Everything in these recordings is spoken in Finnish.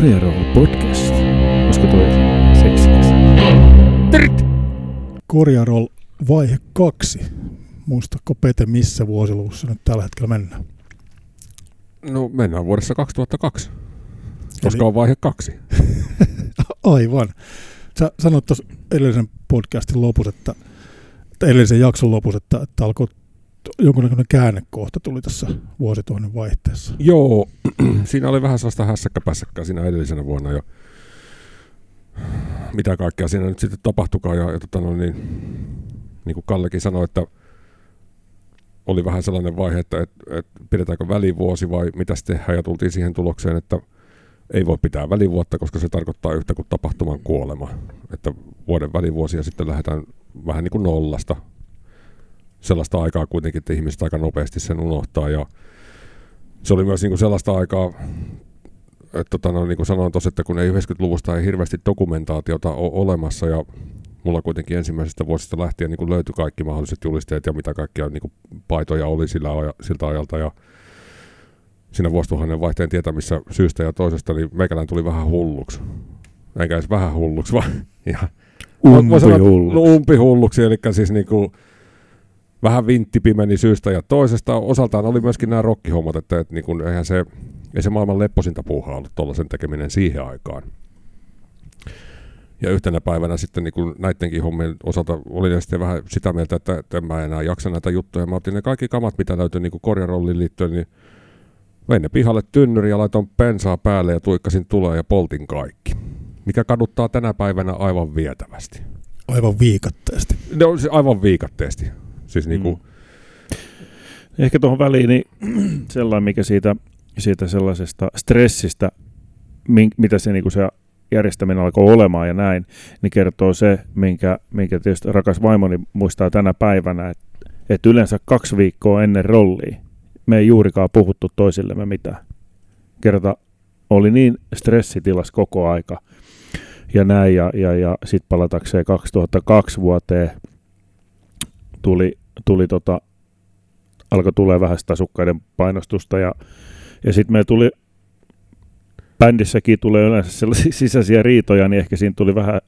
Korjarolla podcast. Olisiko toi seksikäs? Korjarol vaihe kaksi. Muistatko Pete, missä vuosiluvussa nyt tällä hetkellä mennään? No mennään vuodessa 2002, koska Eli- on vaihe kaksi. Aivan. Sä sanoit tuossa edellisen podcastin lopussa, että, että edellisen jakson lopussa, että, että alkoi jonkunnäköinen käännekohta tuli tässä vuosituhannen vaihteessa. Joo, siinä oli vähän sellaista hässäkkäpässäkkää siinä edellisenä vuonna ja mitä kaikkea siinä nyt sitten tapahtukaan. Ja, ja tota no, niin, niin kuin Kallekin sanoi, että oli vähän sellainen vaihe, että et, et pidetäänkö välivuosi vai mitä tehdään ja tultiin siihen tulokseen, että ei voi pitää välivuotta, koska se tarkoittaa yhtä kuin tapahtuman kuolema. Että vuoden välivuosi ja sitten lähdetään vähän niin kuin nollasta. Sellaista aikaa kuitenkin, että ihmiset aika nopeasti sen unohtaa ja se oli myös niin kuin sellaista aikaa, että tota, no, niin kuin sanoin tuossa, että kun ei 90-luvusta ei hirveästi dokumentaatiota ole olemassa ja mulla kuitenkin ensimmäisestä vuosista lähtien niin kuin löytyi kaikki mahdolliset julisteet ja mitä kaikkia niin kuin paitoja oli sillä aja, siltä ajalta ja siinä vuosituhannen vaihteen tietämissä syystä ja toisesta, niin meikälään tuli vähän hulluksi. Eikä edes vähän hulluksi, vaan ihan Voi sanoa, että- Umpihullu. No umpihulluksi, eli siis niinku vähän vintti pimeni syystä ja toisesta. Osaltaan oli myöskin nämä rokkihommat, että, että niinku, eihän se, ei se maailman lepposinta puuhaa ollut tuollaisen tekeminen siihen aikaan. Ja yhtenä päivänä sitten niin näidenkin hommien osalta olin sitten vähän sitä mieltä, että, että en mä enää jaksa näitä juttuja. Mä otin ne kaikki kamat, mitä löytyi niin korjarolliin liittyen, niin vein ne pihalle tynnyri ja laitoin pensaa päälle ja tuikkasin tulee ja poltin kaikki. Mikä kaduttaa tänä päivänä aivan vietävästi. Aivan viikatteesti. Ne on se aivan viikatteesti. Siis niinku, Mm. Ehkä tuohon väliin niin sellainen, mikä siitä, siitä sellaisesta stressistä, mitä se, niin se järjestäminen alkoi olemaan ja näin, niin kertoo se, minkä, minkä tietysti rakas vaimoni muistaa tänä päivänä, että, että yleensä kaksi viikkoa ennen rollia me ei juurikaan puhuttu toisillemme mitään. Kerta oli niin stressitilas koko aika ja näin, ja, ja, ja sitten palatakseen 2002 vuoteen tuli, tuli tota, alkoi tulee vähän sitä asukkaiden painostusta ja, ja sitten meillä tuli bändissäkin tulee yleensä sellaisia sisäisiä riitoja, niin ehkä siinä tuli vähän,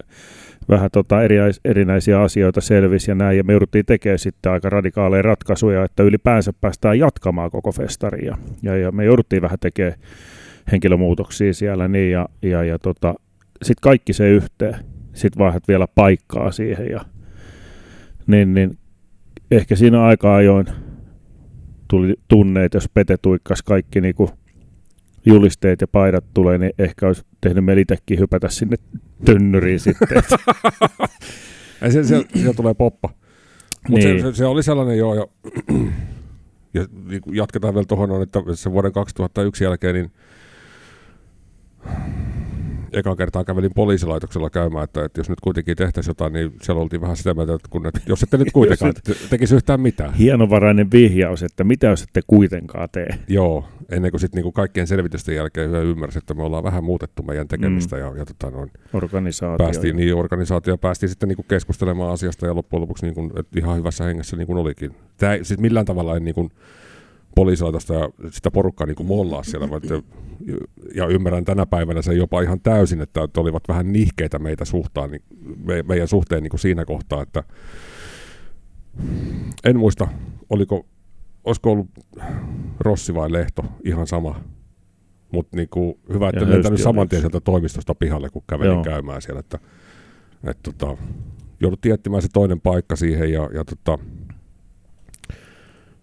vähän tota eri, erinäisiä asioita selvisi ja näin, ja me jouduttiin tekemään sitten aika radikaaleja ratkaisuja, että ylipäänsä päästään jatkamaan koko festaria, ja, ja me jouduttiin vähän tekemään henkilömuutoksia siellä, niin, ja, ja, ja tota, sitten kaikki se yhteen, sitten vaihdat vielä paikkaa siihen, ja niin, niin ehkä siinä aika ajoin tuli tunne, että jos Pete tuikkas kaikki niinku julisteet ja paidat tulee, niin ehkä olisi tehnyt meillä itsekin hypätä sinne tynnyriin sitten. Ei se, se, siellä tulee poppa. Mutta Niin. se, se, se, oli sellainen joo, ja, ja niin kuin jatketaan vielä tuohon, on, että se vuoden 2001 jälkeen, niin eka kertaa kävelin poliisilaitoksella käymään, että, että jos nyt kuitenkin tehtäisiin jotain, niin siellä oltiin vähän sitä mieltä, että, kun, että jos ette nyt kuitenkaan te- tekisi yhtään mitään. Hienovarainen vihjaus, että mitä jos ette kuitenkaan tee. Joo, ennen kuin sitten niinku kaikkien selvitysten jälkeen ymmärsi, että me ollaan vähän muutettu meidän tekemistä mm. ja, ja tota noin, Organisaatio. päästiin niin organisaatio päästiin sitten niinku keskustelemaan asiasta ja loppujen lopuksi niinku, et ihan hyvässä hengessä niin kuin olikin. Tämä siis millään tavalla en niinku poliisilaitosta ja sitä porukkaa niinku mollaa siellä, että, ja ymmärrän tänä päivänä sen jopa ihan täysin, että, että olivat vähän nihkeitä meitä suhtaan, niin, me, meidän suhteen niinku siinä kohtaa, että en muista, oliko, olisiko ollut Rossi vai Lehto, ihan sama. Mutta niinku, hyvä, että Höysti saman tien sieltä toimistosta pihalle, kun kävelin Joo. käymään siellä. Että, et, tota, jouduttiin etsimään se toinen paikka siihen ja, ja tota,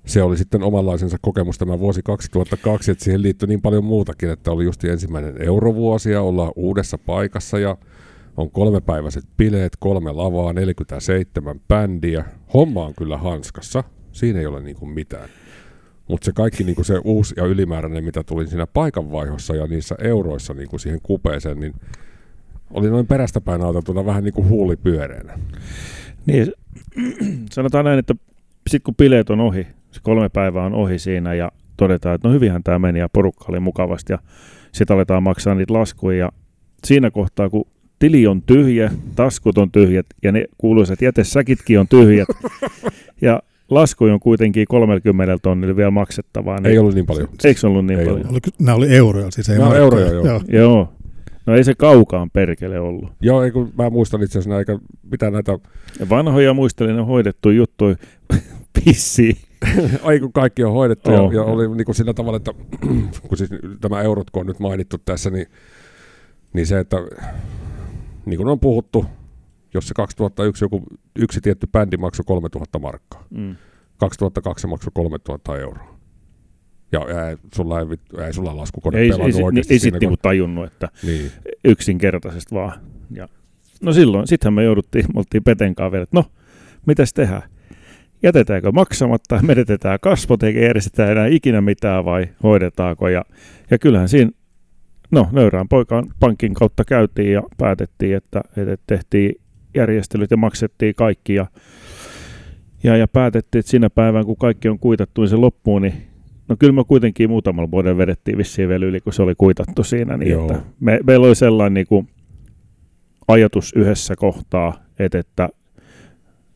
se oli sitten omanlaisensa kokemus tämä vuosi 2002, että siihen liittyi niin paljon muutakin, että oli just ensimmäinen eurovuosi ja ollaan uudessa paikassa ja on kolmepäiväiset bileet, kolme lavaa, 47 bändiä. Homma on kyllä hanskassa, siinä ei ole niinku mitään. Mutta se kaikki niinku se uusi ja ylimääräinen, mitä tuli siinä paikanvaihossa ja niissä euroissa niinku siihen kupeeseen, niin oli noin perästäpäin auteltuna vähän niin kuin huulipyöreänä. Niin, sanotaan näin, että sitten kun bileet on ohi, se kolme päivää on ohi siinä ja todetaan, että no hyvinhän tämä meni ja porukka oli mukavasti ja sitten aletaan maksaa niitä laskuja ja siinä kohtaa, kun tili on tyhjä, taskut on tyhjät ja ne kuuluisat jätesäkitkin on tyhjät ja lasku on kuitenkin 30 tonnilla vielä maksettavaa. Niin Ei ollut niin paljon. Eikö se ollut niin Ei paljon? ollut. Oliko, nämä oli euroja, siis ei Nämä on euroja, joo. Joo. No ei se kaukaan perkele ollut. Joo, ei kun mä muistan itse asiassa näitä, mitä näitä, Ja vanhoja muistelin, ne hoidettu juttuja pissiin. ai kun kaikki on hoidettu Oh. ja, ja oli niin kuin sillä tavalla, että kun siis tämä eurot kun on nyt mainittu tässä, niin, niin se, että niin kuin on puhuttu, jos se 2001 joku yksi tietty bändi maksoi 3000 markkaa, Mm. 2002 se maksoi 3000 euroa. Ja ei, sulla ei, ei sulla laskukone Ei, pelannut ei, oikeasti ei sitten niinku tajunnut, että Niin. yksinkertaisesti vaan. Ja, no silloin, sittenhän me jouduttiin, me oltiin Peten kanssa vielä, että no, mitäs tehdään? Jätetäänkö maksamatta, menetetään kasvot eikä järjestetään enää ikinä mitään vai hoidetaanko? Ja, ja kyllähän siinä, no nöyrään poikaan pankin kautta käytiin ja päätettiin, että, että tehtiin järjestelyt ja maksettiin kaikki ja, ja, ja päätettiin, että siinä päivän kun kaikki on kuitattu, niin se loppuu, niin No kyllä me kuitenkin muutamalla vuoden vedettiin vissiin vielä yli, kun se oli kuitattu siinä. Niin Joo. että me, meillä oli sellainen niin kuin ajatus yhdessä kohtaa, että, että,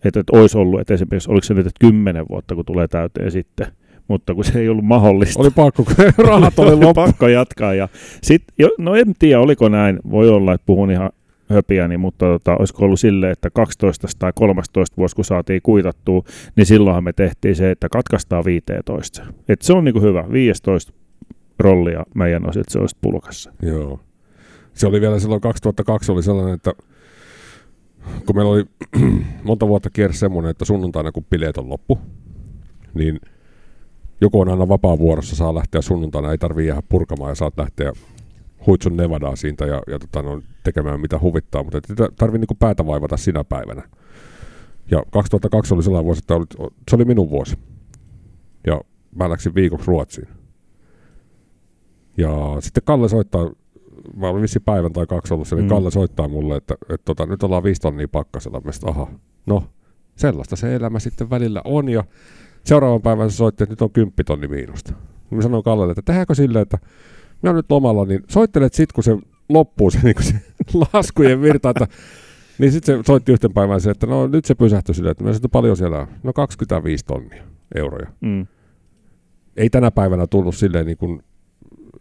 että, että olisi ollut, että esimerkiksi oliko se nyt, että kymmenen vuotta, kun tulee täyteen sitten, mutta kun se ei ollut mahdollista. Oli pakko, kun rahat oli loppu. pakko jatkaa. Ja sit, jo, no en tiedä, oliko näin, voi olla, että puhun ihan höpiäni, mutta tota, olisiko ollut silleen, että 12 tai 13 vuosi, kun saatiin kuitattua, niin silloinhan me tehtiin se, että katkaistaan 15. Et se on niinku hyvä, 15 rollia meidän osilta se olisi pulkassa. Joo. Se oli vielä silloin 2002 oli sellainen, että kun meillä oli monta vuotta kierre semmoinen, että sunnuntaina kun bileet on loppu, niin joku on aina vapaa vuorossa, saa lähteä sunnuntaina, ei tarvii jäädä purkamaan ja saat lähteä huitsun Nevadaa siitä ja, ja tota, no, tekemään mitä huvittaa, mutta ei tarvii niinku päätä vaivata sinä päivänä. Ja 2002 oli sellainen vuosi, että oli, se oli minun vuosi. Ja mä läksin viikoksi Ruotsiin. Ja sitten Kalle soittaa, mä olin vissi päivän tai kaksi ollut siellä, Mm. niin Kalle soittaa mulle, että, että tota, nyt ollaan viisi tonnia pakkasella. Mä aha, no sellaista se elämä sitten välillä on. Ja seuraavan päivän se soitti, että nyt on kymppitonni miinusta. Mä sanoin Kallelle, että tehdäänkö silleen, että minä olen nyt lomalla, niin soittelet sit, kun se loppuu se, niin se laskujen virta, että niin sitten se soitti yhten päivän se, että no nyt se pysähtyi silleen, että mä sanoin, paljon siellä on. No 25 tonnia euroja. Mm. Ei tänä päivänä tullut silleen niin kuin,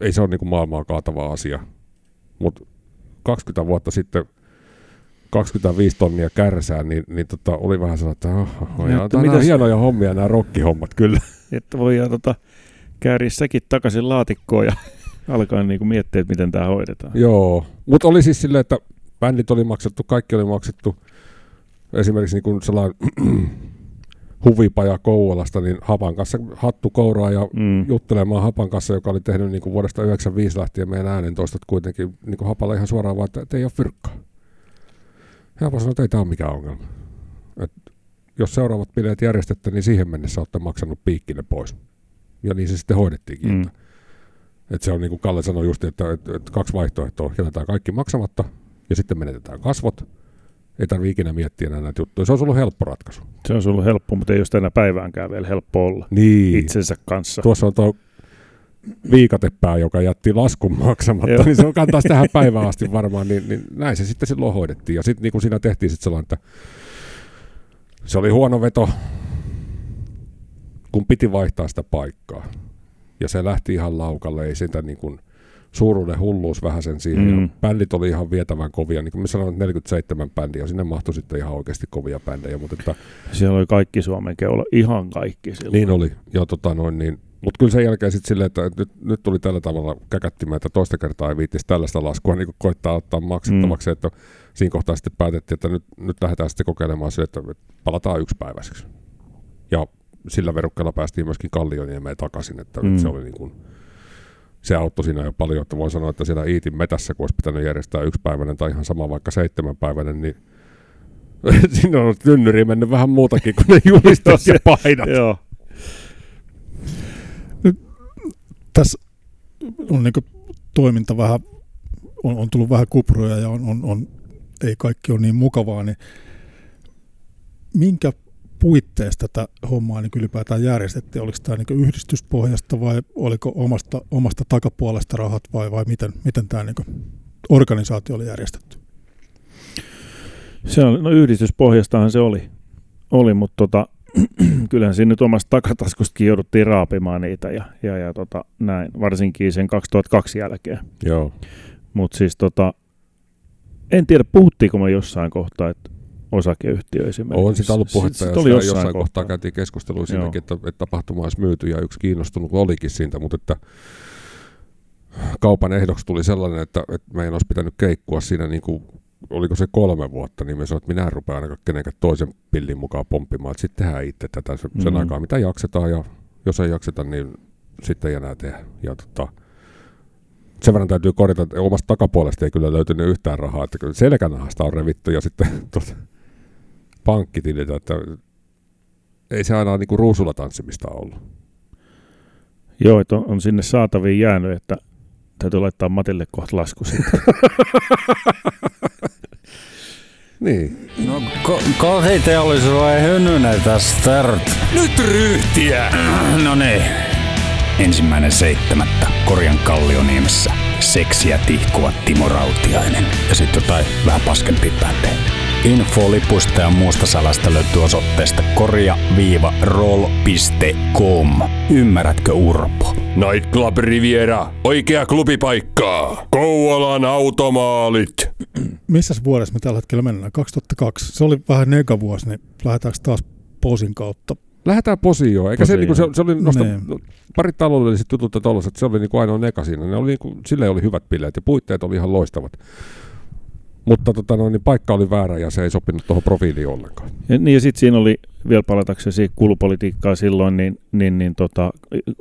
ei se ole niin kuin maailmaa kaatava asia. Mutta 20 vuotta sitten 25 tonnia kärsää, niin, niin tota, oli vähän sellainen, että, oh, oh, Ja ja, että nämä on mitäs- hienoja hommia nämä rokkihommat kyllä. Että voidaan tota, kääriä sekin takaisin laatikkoon ja alkaa niinku miettiä, että miten tämä hoidetaan. Joo, mutta oli siis silleen, että bändit oli maksettu, kaikki oli maksettu. Esimerkiksi niin sellainen huvipaja Kouvolasta, niin Hapan kanssa hattu kouraa ja Mm. juttelemaan Hapan kanssa, joka oli tehnyt niin kuin vuodesta 1995 lähtien meidän äänentoistot kuitenkin niin kuin Hapalla ihan suoraan vaan, että, ei ole fyrkkaa. Ja Hapa sanoi, että ei tämä ole mikään ongelma. Et jos seuraavat bileet järjestettä, niin siihen mennessä olette maksanut piikkinne pois. Ja niin se sitten hoidettiinkin. Mm. Että se on niin kuin Kalle sanoi just, että, että, että kaksi vaihtoehtoa. Jätetään kaikki maksamatta ja sitten menetetään kasvot. Ei tarvitse ikinä miettiä enää näitä juttuja. Se on ollut helppo ratkaisu. Se on ollut helppo, mutta ei jos tänä päiväänkään vielä helppo olla Niin. itsensä kanssa. Tuossa on tuo viikatepää, joka jätti laskun maksamatta, Joo. niin se on kantaa tähän päivään asti varmaan, niin, niin näin se sitten silloin hoidettiin. Ja sitten niin kuin siinä tehtiin sitten sellainen, että se oli huono veto, kun piti vaihtaa sitä paikkaa. Ja se lähti ihan laukalle, ei sitä niin kuin suuruuden hulluus vähän sen siihen. Mm. Bändit oli ihan vietävän kovia, niin kuin mä sanoin, että 47 bändiä, sinne mahtui sitten ihan oikeasti kovia bändejä, mutta että Siellä oli kaikki Suomen keula, ihan kaikki silloin. niin oli. Ja tota noin, niin, mutta kyllä sen jälkeen sitten silleen, että nyt, nyt tuli tällä tavalla käkättimään, että toista kertaa ei viittisi tällaista laskua niin koittaa ottaa maksettavaksi, mm. että siinä kohtaa sitten päätettiin, että nyt, nyt lähdetään sitten kokeilemaan sille, että palataan yksipäiväiseksi. Ja sillä verukkeella päästiin myöskin Kallioniemeen takaisin, että, mm. se oli niin kuin, se auttoi siinä jo paljon, että voin sanoa, että siellä Iitin metässä, kun olisi pitänyt järjestää yksipäiväinen tai ihan sama vaikka seitsemänpäiväinen, niin sinne on tynnyriin mennyt vähän muutakin kuin ne julistot ja painat. Joo. Tässä on niin toiminta vähän, on, on tullut vähän kupruja ja on, on, on, ei kaikki ole niin mukavaa, niin minkä puitteista tätä hommaa niin ylipäätään järjestettiin? Oliko tämä niin yhdistyspohjasta vai oliko omasta, omasta takapuolesta rahat vai, vai miten, miten tämä niin organisaatio oli järjestetty? Se on, no yhdistyspohjastahan se oli, oli mutta tota, kyllähän siinä nyt omasta takataskustakin jouduttiin raapimaan niitä ja, ja, ja tota, näin, varsinkin sen 2002 jälkeen. Joo. Mutta siis tota, En tiedä, puhuttiinko me jossain kohtaa, että osakeyhtiö esimerkiksi. On sitä ollut puhetta, Sit- sit oli jossain jossain kohtaa kohtaa. käytiin keskustelua siinäkin, että, että tapahtuma olisi myyty, ja yksi kiinnostunut olikin siitä, mutta että kaupan ehdoksi tuli sellainen, että, että meidän olisi pitänyt keikkua siinä niin kuin, oliko se kolme vuotta, niin me sanoin, että minä en rupea ainakaan kenenkään toisen pillin mukaan pomppimaan, että sitten tehdään itse tätä sen Mm. aikaa, mitä jaksetaan, ja jos ei jakseta, niin sitten ei enää tehdä. Ja tota, sen verran täytyy korjata, että omasta takapuolesta ei kyllä löytynyt yhtään rahaa, että kyllä selkänahasta on revitty ja sitten tuota, pankkitililtä, että ei se aina niinku ruusulla tanssimista ollut. Joo, että on, on sinne saataviin jäänyt, että täytyy laittaa Matille kohta lasku. Niin. No, ko- kohiteollisuus vai hynynen tästä start? Nyt ryhtiä! No niin. Ensimmäinen seitsemättä Korjan Kallioniemessä seksiä tihkuva Timo Rautiainen. Ja sitten jotain vähän paskempi bändejä. Info lipusta ja muusta salasta löytyy osoitteesta korja-roll.com. Ymmärrätkö Urpo? Nightclub Riviera, oikea klubipaikka. Kouvolan automaalit. Missäs vuodessa me tällä hetkellä mennään? 2002. Se oli vähän negavuosi, niin lähdetäänkö taas posin kautta? Lähdetään posioon. Eikä se, Posioon. niinku, se, se oli nosta, Niin. parit taloudelliset jutut ja tollaset, se oli niinku ainoa neka siinä. Ne oli niinku, sille oli hyvät bileet ja puitteet oli ihan loistavat. Mutta tota, no, niin paikka oli väärä ja se ei sopinut tuohon profiiliin ollenkaan. Ja, niin ja sitten siinä oli, vielä palataksesi kulupolitiikkaa silloin, niin, niin, niin tota,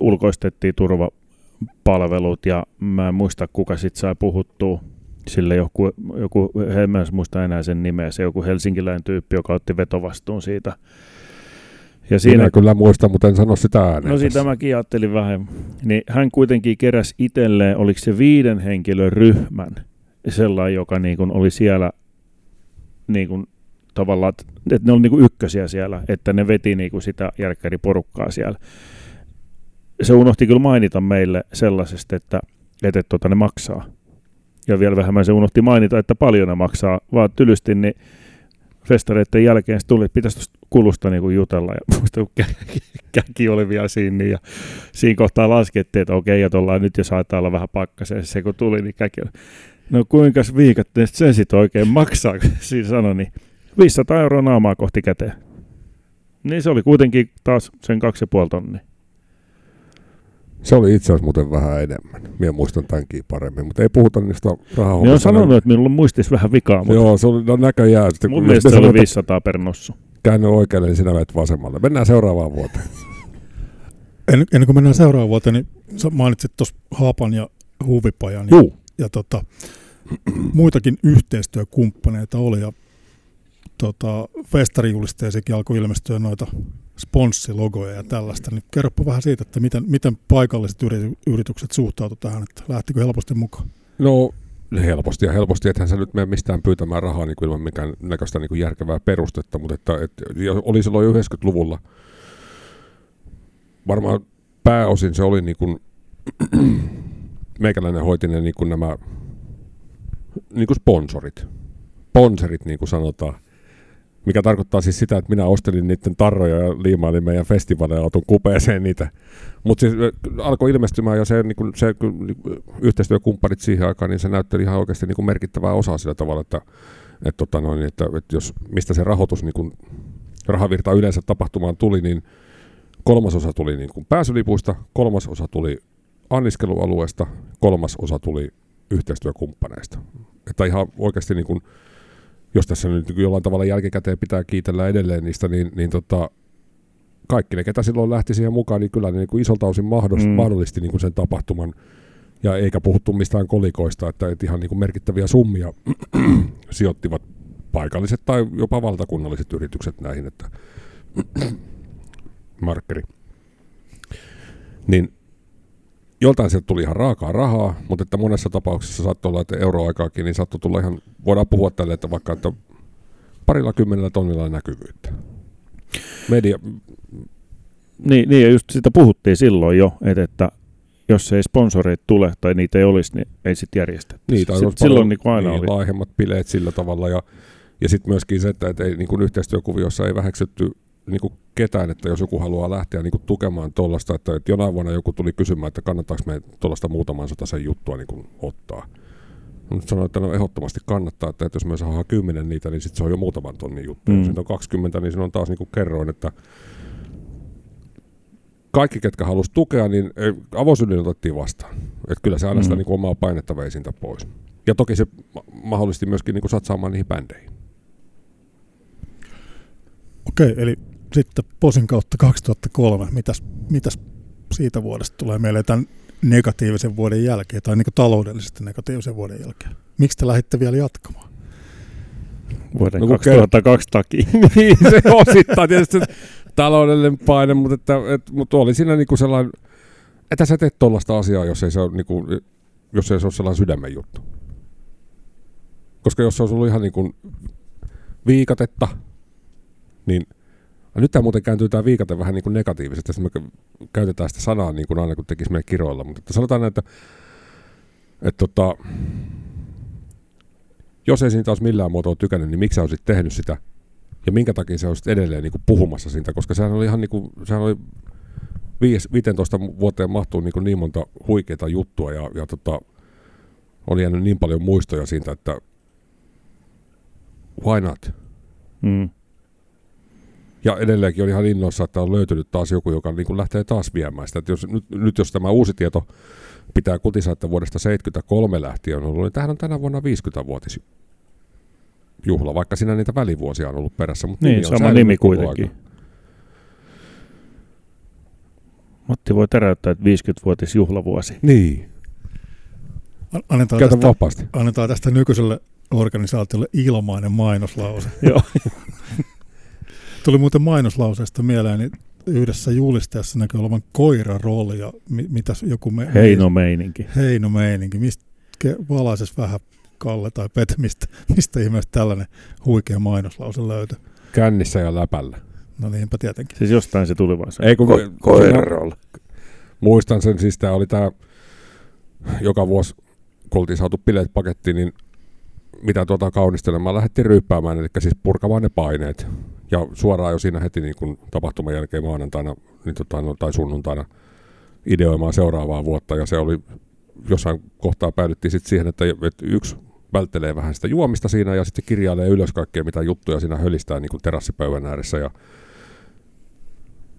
ulkoistettiin turvapalvelut ja mä en muista kuka sitten sai puhuttua. Sille joku, joku en edes muista enää sen nimeä, se joku helsinkiläinen tyyppi, joka otti vetovastuun siitä. Ja Siinä siinä, kyllä muista, mutta en sano sitä ääneen. no siitä mäkin ajattelin vähän, niin hän kuitenkin keräsi itselleen, oliko se viiden henkilön ryhmän, sellainen, joka niin kuin oli siellä niin kuin tavallaan, että ne oli niin kuin ykkösiä siellä, että ne veti niin kuin sitä järkkäriporukkaa siellä. Se unohti kyllä mainita meille sellaisesta, että, että, tota, ne maksaa. Ja vielä vähemmän se unohti mainita, että paljon ne maksaa, vaan tylysti niin festareiden jälkeen se tuli, että pitäisi tuosta kulusta niin kuin jutella. Ja muista, kun kä- käki oli vielä siinä, niin ja siinä kohtaa laskettiin, että okei, ollaan nyt jo saattaa olla vähän pakkaseen. Se kun tuli, niin käki oli. No kuinka viikot ne sen sitten oikein maksaa, kun siinä sanoi, niin 500 euroa naamaa kohti käteen. Niin se oli kuitenkin taas sen kaksi ja puoli tonnia. Se oli itse asiassa muuten vähän enemmän. Minä muistan tämänkin paremmin, mutta ei puhuta niistä rahahommista. Ne on sanonut, että minulla on muistis vähän vikaa, mutta Joo, se oli no näköjään. Sitten, mun mielestä se oli sanotaan, 500 per nossu. Käänny oikealle, niin sinä menet vasemmalle. Mennään seuraavaan vuoteen. En, ennen kuin mennään seuraavaan vuoteen, niin mainitsit tuossa Haapan ja Huvipajan. Ja, Juu. ja tota, muitakin yhteistyökumppaneita oli. Ja tota, festarijulisteisikin alkoi ilmestyä noita sponssilogoja ja tällaista. Niin kerropa vähän siitä, että miten, miten paikalliset yri- yritykset suhtautuivat tähän, että lähtikö helposti mukaan? No helposti ja helposti, ethän sä nyt mene mistään pyytämään rahaa niin kuin ilman mikään näköistä niin kuin järkevää perustetta, mutta että, ja oli silloin 90-luvulla varmaan pääosin se oli niin kuin, meikäläinen hoiti ne niin kuin nämä niin kuin sponsorit. Sponsorit niin kuin sanotaan. Mikä tarkoittaa siis sitä, että minä ostelin niiden tarroja ja liimailin meidän festivaaleja auton kupeeseen niitä. Mutta siis alkoi ilmestymään ja se, niin kuin, se kun, niin yhteistyökumppanit siihen aikaan, niin se näytteli ihan oikeasti niin kuin merkittävää osaa sillä tavalla, että, että, tota noin, että, että jos mistä se rahoitus, niin kuin, rahavirta yleensä tapahtumaan tuli, niin kolmas osa tuli niin kuin pääsylipuista, kolmas osa tuli anniskelualueesta, kolmas osa tuli yhteistyökumppaneista. Että ihan oikeasti niin kuin, jos tässä nyt niin jollain tavalla jälkikäteen pitää kiitellä edelleen niistä, niin, niin tota, kaikki ne, ketä silloin lähti siihen mukaan, niin kyllä ne niin kuin isolta osin mahdollisti, Mm. mahdollisti niin kuin sen tapahtuman. Ja eikä puhuttu mistään kolikoista, että, että ihan niin kuin merkittäviä summia sijoittivat paikalliset tai jopa valtakunnalliset yritykset näihin, että markkeri. Niin joltain sieltä tuli ihan raakaa rahaa, mutta että monessa tapauksessa saattoi olla, että euroaikaakin, niin saattoi tulla ihan, voidaan puhua tälle, että vaikka että parilla kymmenellä tonnilla näkyvyyttä. Media, Niin, niin, ja just sitä puhuttiin silloin jo, että, että jos ei sponsoreita tule tai niitä ei olisi, niin ei sitten järjestettäisi. Niin, tai Sit silloin niin aina niin, oli. laajemmat bileet sillä tavalla. Ja, ja sitten myöskin se, että et ei, niin kuin yhteistyökuviossa ei väheksytty niin kuin ketään, että jos joku haluaa lähteä niin kuin tukemaan tuollaista, että, että jonain vuonna joku tuli kysymään, että kannattaako me tuollaista muutaman sen juttua niin kuin ottaa. Nyt sanoin, että no ehdottomasti kannattaa, että jos me saadaan kymmenen niitä, niin sitten se on jo muutaman tonnin juttu. Mm. Jos sitten on 20, niin siinä on taas niin kuin kerroin, että kaikki, ketkä halusi tukea, niin ei- avosylin otettiin vastaan. Et kyllä se aina sitä Mm. niin kuin omaa painetta vei siitä pois. Ja toki se ma- mahdollisti myöskin niin kuin satsaamaan niihin bändeihin. Okei, eli sitten Posin kautta 2003. Mitäs, mitäs siitä vuodesta tulee meille tämän negatiivisen vuoden jälkeen, tai niin kuin taloudellisesti negatiivisen vuoden jälkeen? Miksi te lähditte vielä jatkamaan? Vuoden No no, kun 2002 takia. niin, se osittain tietysti taloudellinen paine, mutta, että, et, mutta oli siinä niinku sellainen, että sä teet tuollaista asiaa, jos ei se ole, niinku, jos ei se ole sellainen sydämen juttu. Koska jos se olisi ollut ihan niin kuin viikatetta, niin ja nyt tämä muuten kääntyy tämä viikate vähän niin kuin negatiivisesti, että me käytetään sitä sanaa niin kuin aina kun tekisi meidän kiroilla, mutta että sanotaan, että, että tota, jos ei siitä olisi millään muotoa tykännyt, niin miksi sä olisit tehnyt sitä? Ja minkä takia sä olisit edelleen niin kuin puhumassa siitä? Koska sehän oli ihan niin kuin, sehän oli viis- 15 vuoteen mahtuu niin, kuin niin monta huikeita juttua ja, ja tota, oli jäänyt niin paljon muistoja siitä, että why not? Mm. Ja edelleenkin oli ihan innoissa, että on löytynyt taas joku, joka niin kuin lähtee taas viemään sitä. Että jos, nyt, nyt jos tämä uusi tieto pitää kutisa, että vuodesta 73 lähtien on ollut, niin tämähän on tänä vuonna 50-vuotis juhla, vaikka siinä niitä välivuosia on ollut perässä. Mutta Niin, nimi on sama nimi kuitenkin. ajan. Matti voi täräyttää, että 50-vuotis juhlavuosi. Niin, An- Annetaan käytä tästä, vapaasti. annetaan tästä nykyiselle organisaatiolle ilmainen mainoslause. Joo. Tuli muuten mainoslauseesta mieleen, niin yhdessä julisteessa näkyy olevan koiran rooli ja mi- mitäs joku me... Heino meininki. Heino meininki. Mistä valaises vähän Kalle tai Pete, mistä, mistä ihmeestä tällainen huikea mainoslause löytyi? Kännissä ja läpällä. No niinpä tietenkin. Siis jostain se tuli vaan se. Ei kun Ko- koirarolla. Muistan sen, siis tämä oli tämä, joka vuosi, kun oltiin saatu bileet pakettiin, niin mitä tuota kaunistelemaan lähdettiin ryyppäämään, eli siis purkamaan ne paineet. Ja suoraan jo siinä heti niin kun tapahtuman jälkeen maanantaina niin tota, no, tai sunnuntaina ideoimaan seuraavaa vuotta. Ja se oli, jossain kohtaa päädyttiin sitten siihen, että, yksi välttelee vähän sitä juomista siinä ja sitten kirjailee ylös kaikkea, mitä juttuja siinä hölistää niin kuin terassipöydän ääressä. Ja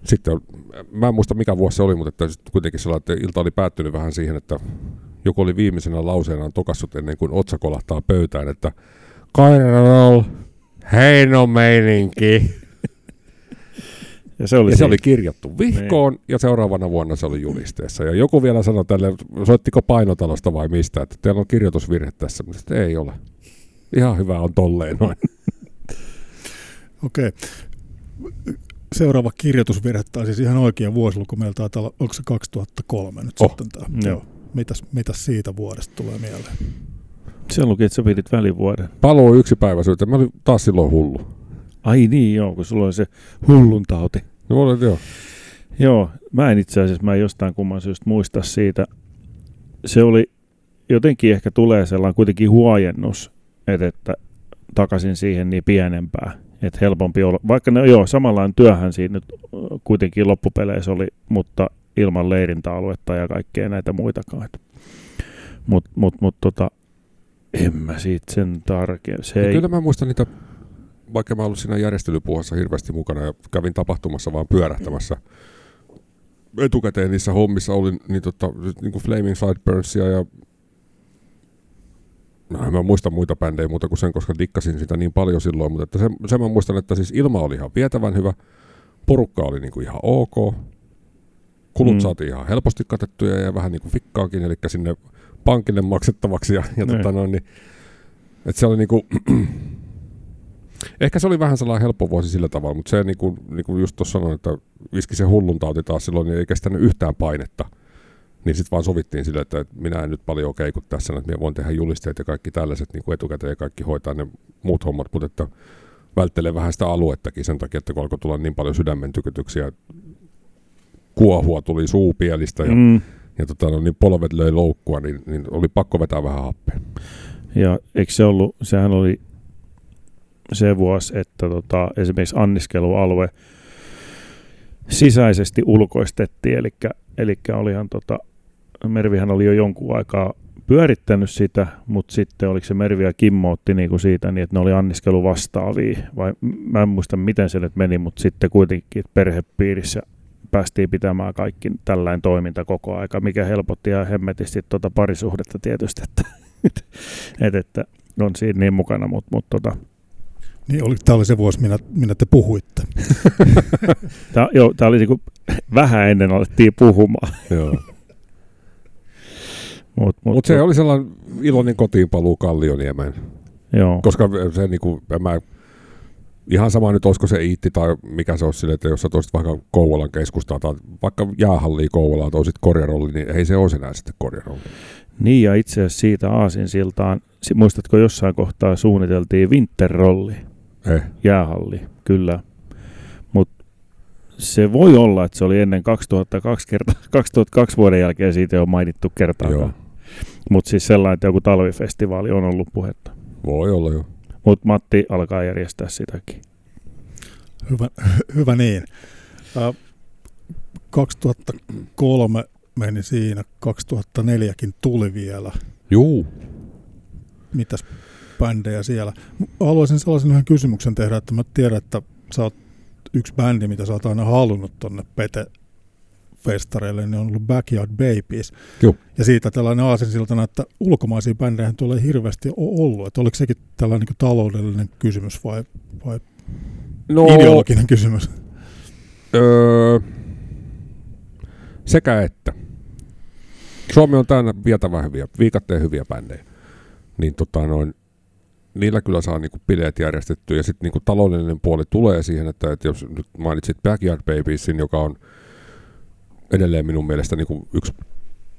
sitten, mä en muista mikä vuosi se oli, mutta että kuitenkin sellainen, että ilta oli päättynyt vähän siihen, että joku oli viimeisenä lauseenaan tokassut ennen kuin otsa kolahtaa pöytään, että Kairol, Heino meininki. Ja se oli, Ja se oli kirjattu vihkoon ja seuraavana vuonna se oli julisteessa. Ja joku vielä sanoi tälle, soittiko painotalosta vai mistä, että teillä on kirjoitusvirhe tässä. Mutta sitten ei ole. Ihan hyvä on tolleen noin. Okei. Seuraava kirjoitusvirhe, tai siis ihan oikea vuosiluku meillä taitaa olla, onko se 2003 nyt Oh. sitten tämä? Joo. Mitäs, mitäs siitä vuodesta tulee mieleen? Se luki, että sä pidit välivuoden. Paluu yksi päivä syytä. Mä olin taas silloin hullu. Ai niin, joo, kun sulla oli se hullun tauti. No, olin, joo. Joo, mä en itse asiassa, mä en jostain kumman syystä muista siitä. Se oli, jotenkin ehkä tulee sellainen kuitenkin huojennus, että, että takaisin siihen niin pienempää. Että helpompi olla, vaikka ne, joo, samanlainen työhän siinä nyt kuitenkin loppupeleissä oli, mutta ilman leirintäaluetta ja kaikkea näitä muitakaan. Mutta mut, mut, tota, en mä siitä sen tarkemmin. Se No ei, Kyllä mä muistan niitä, vaikka mä ollut siinä järjestelypuhassa hirveästi mukana ja kävin tapahtumassa vaan pyörähtämässä. Etukäteen niissä hommissa oli niin, tota, niin kuin Flaming Sideburns ja No, mä muista muita bändejä muuta kuin sen, koska dikkasin sitä niin paljon silloin, mutta että sen, sen mä muistan, että siis ilma oli ihan vietävän hyvä, porukka oli niin kuin ihan ok, kulut Mm. mm. saatiin ihan helposti katettuja ja vähän niin kuin fikkaakin, eli sinne pankille maksettavaksi ja, ja Niin. tota noin, niin, että se oli niin kuin, ehkä se oli vähän sellainen helppo vuosi sillä tavalla, mutta se niin kuin, niin kuin just tuossa sanoin, että viski se hullun tauti taas silloin, niin ei kestänyt yhtään painetta. Niin sitten vaan sovittiin sille, että että minä en nyt paljon keiku tässä, että minä voin tehdä julisteet ja kaikki tällaiset niin kuin etukäteen ja kaikki hoitaa ne muut hommat, mutta että välttelee vähän sitä aluettakin sen takia, että kun alkoi tulla niin paljon sydämen tykytyksiä, kuohua tuli suupielistä ja, mm. Ja tota, no, niin polvet löi loukkua, niin, niin oli pakko vetää vähän happea. Ja eikö se ollut, sehän oli se vuosi, että tota, esimerkiksi anniskelualue sisäisesti ulkoistettiin, eli, eli olihan tota, Mervihän oli jo jonkun aikaa pyörittänyt sitä, mutta sitten oliko se Mervi ja Kimmo otti niinku siitä niin, että ne oli anniskelu vastaavia, vai mä en muista miten se nyt meni, mutta sitten kuitenkin perhepiirissä päästiin pitämään kaikki tällainen toiminta koko aika, mikä helpotti ja hemmetisti tuota parisuhdetta tietysti, että, että, että on siinä niin mukana, mutta, mutta tota, Niin oli, tämä oli se vuosi, minä, minä te puhuitte. tämä, joo, tämä oli niinku vähän ennen alettiin puhumaan. Joo. Mutta mut, Mutta se oli sellainen iloinen kotiinpaluu Kallioniemeen. joo. Koska se niinku, en mä, ihan sama nyt olisiko se iitti tai mikä se olisi sille, että jos sä toisit vaikka Kouvolan keskustaa tai vaikka jäähallia Kouvolaa toisit korjarolli, niin ei se olisi enää sitten korjarolli. Niin ja itse asiassa siitä Aasinsiltaan, si- muistatko jossain kohtaa suunniteltiin Winterrolli, Eh, jäähalli, kyllä. Mutta se voi olla, että se oli ennen 2002, kerta, 2002 vuoden jälkeen siitä ole mainittu joo. kertaakaan. Mutta siis sellainen, että joku talvifestivaali on ollut puhetta. Voi olla jo. Mutta Matti alkaa järjestää sitäkin. Hyvä, hyvä niin. Ä, 2003 meni siinä, 2004kin tuli vielä. Juu. Mitäs bändejä siellä? Haluaisin sellaisen yhden kysymyksen tehdä, että mä tiedän, että sä oot yksi bändi, mitä sä oot aina halunnut tonne Pete festareille, niin on ollut Backyard Babies. Joo. Ja siitä tällainen aasinsiltana, että ulkomaisia bändejä tulee hirveästi ollut. Että oliko sekin tällainen niin taloudellinen kysymys vai, vai No, ideologinen kysymys? öö, sekä että. Suomi on täynnä vietävän hyviä, viikatteen hyviä bändejä. Niin tota noin, niillä kyllä saa niinku bileet järjestettyä. Ja sitten niinku taloudellinen puoli tulee siihen, että, että jos nyt mainitsit Backyard Babiesin, joka on edelleen minun mielestä niinku yksi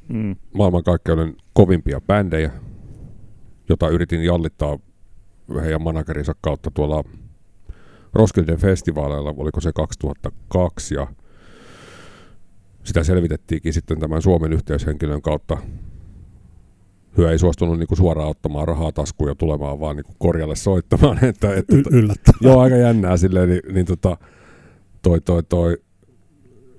Mm. maailmankaikkeuden kovimpia bändejä, jota yritin jallittaa heidän managerinsa kautta tuolla Roskilden festivaaleilla, oliko se 2002, ja sitä selvitettiinkin sitten tämän Suomen yhteyshenkilön kautta. Hyö ei suostunut niinku suoraan ottamaan rahaa taskuun ja tulemaan vaan niinku korjalle soittamaan. Että, että, Y- yllättävää. Joo, aika jännää silleen, niin, niin tota, toi, toi, toi,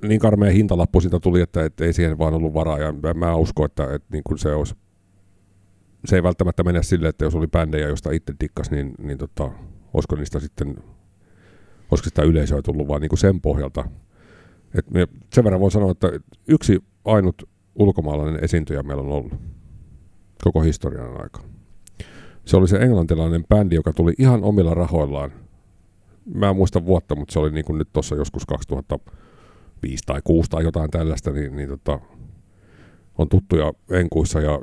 niin karmea hintalappu siitä tuli, että et ei siihen vaan ollut varaa, ja mä, uskon, että, että niin kuin se olisi, se ei välttämättä mene silleen, että jos oli bändejä, josta itse dikkas, niin, niin tota, olisiko niistä sitten, olisiko sitä yleisöä tullut vaan niin kuin sen pohjalta. Et me, sen verran voin sanoa, että yksi ainut ulkomaalainen esiintyjä meillä on ollut koko historian aikana. Se oli se englantilainen bändi, joka tuli ihan omilla rahoillaan. Mä en muista vuotta, mutta se oli niin kuin nyt tuossa joskus 2005 tai 6 tai jotain tällaista, niin, niin tota, on tuttuja enkuissa ja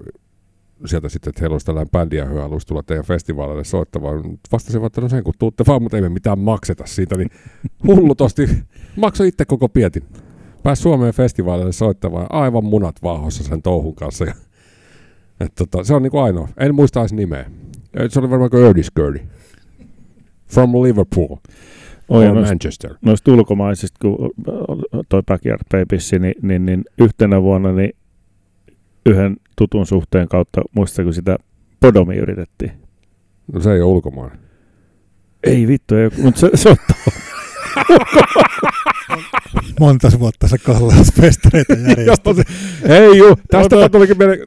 sieltä sitten, että heillä olisi tällainen bändi ja he haluaisi tulla teidän festivaaleille soittamaan. Vastasin, että no sen kun tuutte vaan, mutta ei me mitään makseta siitä, niin hullutosti maksoi itse koko pietin. Pääsi Suomeen festivaaleille soittamaan aivan munat vaahossa sen touhun kanssa. Ja, et tota, se on niinku ainoa. En muista edes nimeä. Se oli varmaan kuin Erdis. From Liverpool. Or noista, Manchester. noista ulkomaisista, kun toi Backyard Babies, niin, niin, niin yhtenä vuonna niin yhden tutun suhteen kautta, muista kun sitä Podomi yritettiin. No se ei ole ulkomainen. Ei vittu, ei, mutta se, se on Monta vuotta sä Kallas festareita järjestit. Ei juu, tästä tulikin mieleen.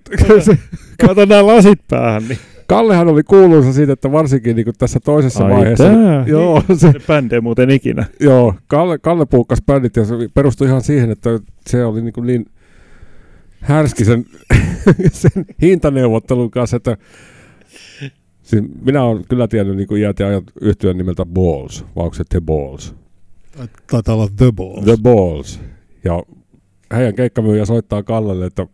Kato nämä lasit päähän. Niin. Kallehan oli kuuluisa siitä, että varsinkin niin tässä toisessa Ai vaiheessa. tää. Joo, se, Se bändi muuten ikinä. joo Kalle, Kalle puukkas bändit ja se perustui ihan siihen, että se oli niin, kuin niin härski sen, sen hintaneuvottelun kanssa, että siis minä olen kyllä tiennyt niin kuin iät ja ajat yhtyön nimeltä Balls, vai onko se The Balls? Taitaa olla The Balls. The Balls. Ja heidän keikkamyyjä soittaa Kallelle, että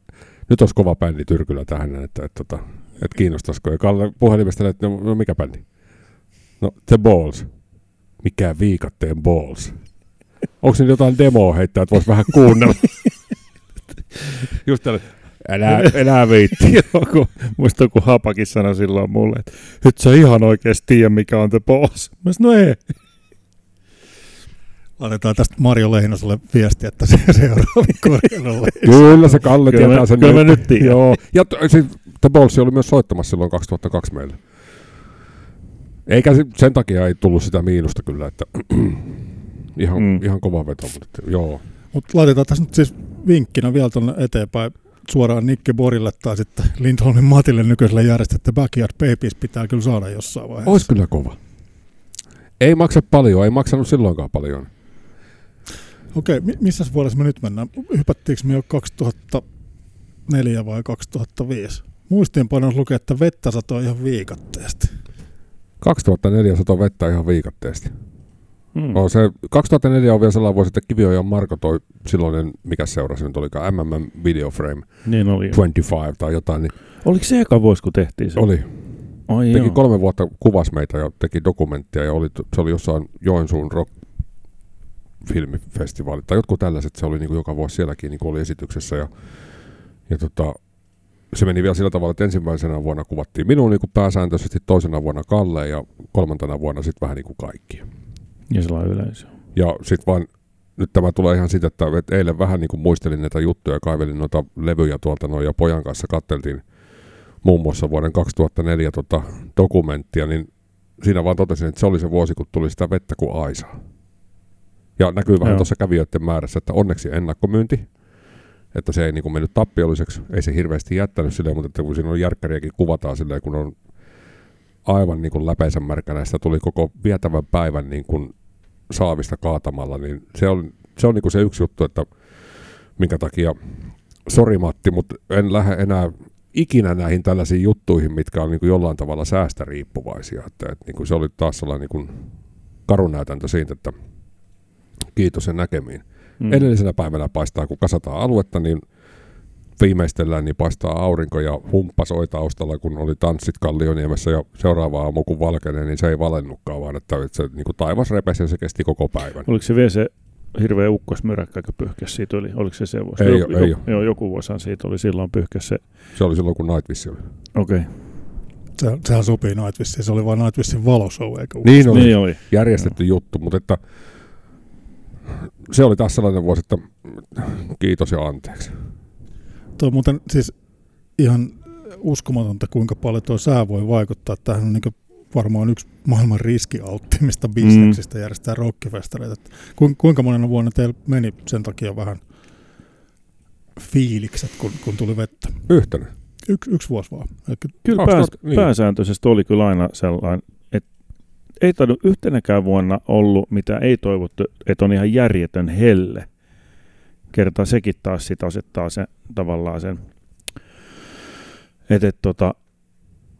nyt olisi kova bändi Tyrkylä tähän, että, että, että, että kiinnostaisiko. Ja Kalle puhelimesta, että no, no mikä bändi? No The Balls. Mikä viikatteen Balls? Onko se jotain demoa heittää, että voisi vähän kuunnella? Just tällä, älä, älä viitti. Muistan, kun Hapakin sanoi silloin mulle, että nyt sä ihan oikeasti tiedä, mikä on the boss. Mä sanoin, no ei. Laitetaan tästä Marjo Leinoselle viesti, että se seuraavi korjalla. Kyllä se Kalle Kyllä tietää sen. kyllä nyt. Joo. Ja t- siis The Balls oli myös soittamassa silloin 2002 meille. Eikä se- sen takia ei tullut sitä miinusta kyllä, että ihan, Mm. ihan kova veto, mutta joo. Mutta laitetaan tässä nyt siis vinkkinä vielä tuonne eteenpäin. suoraan Nikke Borille tai sitten Lindholmin Matille nykyiselle järjestettä Backyard Babies pitää kyllä saada jossain vaiheessa. Olisi kyllä kova. Ei maksa paljon, ei maksanut silloinkaan paljon. Okei, mi- missä vuodessa me nyt mennään? Hypättiinkö me jo 2004 vai 2005? Muistiinpanossa lukee, että vettä satoi ihan viikatteesti. 2004 satoi vettä ihan viikatteesti. Hmm. On se, 2004 on vielä sellainen vuosi, että Kivio ja Marko toi silloinen, mikä seurasi nyt olikaan, MM Video Frame Niin oli. 25 tai jotain, niin Oliko se eka vuosi, kun tehtiin se? oli. Ai Teki joo. kolme vuotta, kuvas meitä ja teki dokumenttia ja oli, se oli jossain Joensuun rock filmifestivaalit tai jotkut tällaiset, se oli niin kuin joka vuosi sielläkin niin kuin oli esityksessä ja, ja tota, se meni vielä sillä tavalla, että ensimmäisenä vuonna kuvattiin minun niin kuin pääsääntöisesti, toisena vuonna Kalle ja kolmantena vuonna sitten vähän niin kuin kaikki. Ja sellainen yleisö. Ja sitten vaan, nyt tämä tulee ihan siitä, että, että eilen vähän niin kuin muistelin näitä juttuja, kaivelin noita levyjä tuolta noin ja pojan kanssa katteltiin muun muassa vuoden 2004 tota, dokumenttia, niin siinä vaan totesin, että se oli se vuosi, kun tuli sitä vettä kuin aisaa. Ja näkyy vähän tuossa kävijöiden määrässä, että onneksi ennakkomyynti, että se ei niin kuin mennyt tappiolliseksi, ei se hirveästi jättänyt silleen, mutta että kun siinä on järkkäriäkin kuvataan silleen, kun on aivan niin kuin läpeisän märkänä, sitä tuli koko vietävän päivän niin kuin saavista kaatamalla, niin se on, se, on niin kuin se yksi juttu, että minkä takia, sori Matti, mutta en lähde enää ikinä näihin tällaisiin juttuihin, mitkä on niin kuin jollain tavalla säästä riippuvaisia. Että, että niin kuin se oli taas sellainen niin kuin karunäytäntö siitä, että kiitos ja näkemiin. Mm. Edellisenä päivänä paistaa, kun kasataan aluetta, niin viimeistellään, niin paistaa aurinko ja humppa soi taustalla, kun oli tanssit Kallioniemessä ja seuraava aamu kun valkenee, niin se ei valennutkaan, vaan että, se niin kuin taivas repesi ja se kesti koko päivän. Oliko se vielä se hirveä ukkosmyräkkä, joka pyyhkäsi siitä yli? Oliko se se vuosi? Ei joku, oo, ei oo. joo, joku vuosihan siitä oli silloin pyyhkäsi se. Se oli silloin, kun Nightwish oli. Okei. Okay. Se, sehän sopii Nightwishiin, se oli vain Nightwishin valoshow, eikö Niin oli. Niin oli. järjestetty juttu, mutta että se oli taas sellainen vuosi, että kiitos ja anteeksi. Tuo on muuten siis ihan uskomatonta, kuinka paljon tuo sää voi vaikuttaa. Tämähän on niin varmaan yksi maailman riskialttiimmista bisneksistä mm. järjestää rockifestareita. Kuinka monena vuonna teillä meni sen takia vähän fiilikset, kun, kun tuli vettä? Yhtenä. Yksi, yksi vuosi vaan. Eikö, Kyllä 2000 pääs, niin. pääsääntöisesti oli kyllä aina sellainen, ei tainnut yhtenäkään vuonna ollut, mitä ei toivottu, että on ihan järjetön helle. Kertaa sekin taas sit asettaa sen tavallaan sen, että et, tota,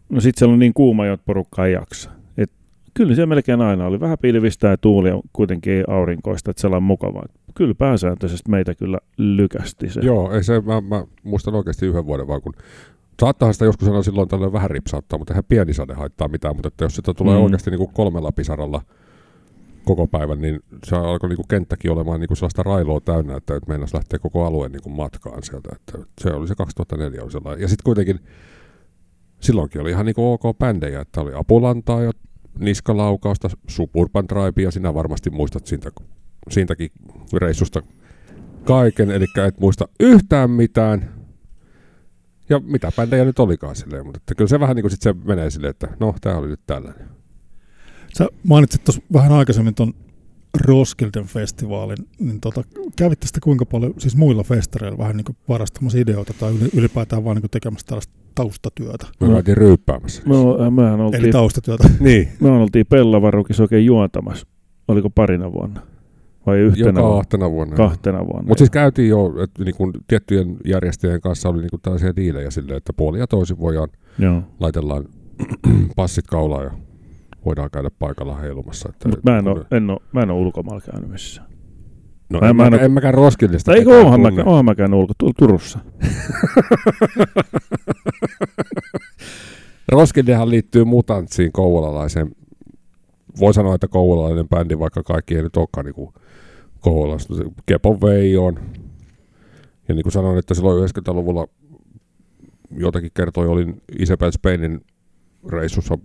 no sit siellä on niin kuuma, että porukka ei jaksa. Et, kyllä se melkein aina oli vähän pilvistä ja tuuli on kuitenkin aurinkoista, että sellainen mukava. Kyllä pääsääntöisesti meitä kyllä lykästi se. Joo, ei se, mä, mä muistan oikeasti yhden vuoden vaan, kun saattaahan sitä joskus sanoa silloin tällöin vähän ripsauttaa, mutta eihän pieni sade haittaa mitään, mutta että jos sitä tulee Mm. oikeasti niin kuin kolmella pisaralla koko päivän, niin se alkoi niin kuin kenttäkin olemaan niin kuin sellaista railoa täynnä, että että meinasi lähteä koko alueen niin kuin matkaan sieltä. Että se oli se 2004 oli sellainen. Ja sitten kuitenkin silloinkin oli ihan niin kuin ok bändejä, että oli Apulantaa ja niskalaukausta, Suburban Drive, ja sinä varmasti muistat siitä, siitäkin reissusta kaiken, eli et muista yhtään mitään. Ja mitä bändejä nyt olikaan silleen, mutta että kyllä se vähän niin kuin sit se menee silleen, että no, tää oli nyt tällainen. Sä mainitsit tuossa vähän aikaisemmin tuon Roskilden festivaalin, niin tota, kävitte sitä kuinka paljon, siis muilla festareilla vähän niin kuin varastamassa ideoita tai yli- ylipäätään vaan niin kuin tekemässä tällaista taustatyötä. Me No. käytiin ryyppäämässä. Me, o- mehän Eli oltiin, taustatyötä. Niin, me oltiin Pellavarukissa oikein juontamassa. Oliko parina vuonna? Vai yhtenä joka vuonna? kahtena vuonna. Kahtena vuonna. Mutta siis käytiin jo, että niin kun tiettyjen järjestäjien kanssa oli niin kun tällaisia diilejä silleen, että puoli ja toisin voidaan, Joo. laitellaan passit kaulaan ja voidaan käydä paikalla heilumassa. Että, Mutta mä en ole, en ole, mä en ole ulkomailla käynyt missään. No mä- en, mä en oo- en mäkään Roskildesta. Tai eikö oonhan mä, oonhan mä käynyt ulko, tuolla Turussa. Roskildehan liittyy mutantsiin kouvolalaiseen. Voi sanoa, että kouvolalainen bändi, vaikka kaikki ei nyt olekaan niin Kouvolasta. Se Kepon Veijoon. Ja niin kuin sanoin, että silloin 90-luvulla jotakin kertoi, olin Isabel Spainin reissussa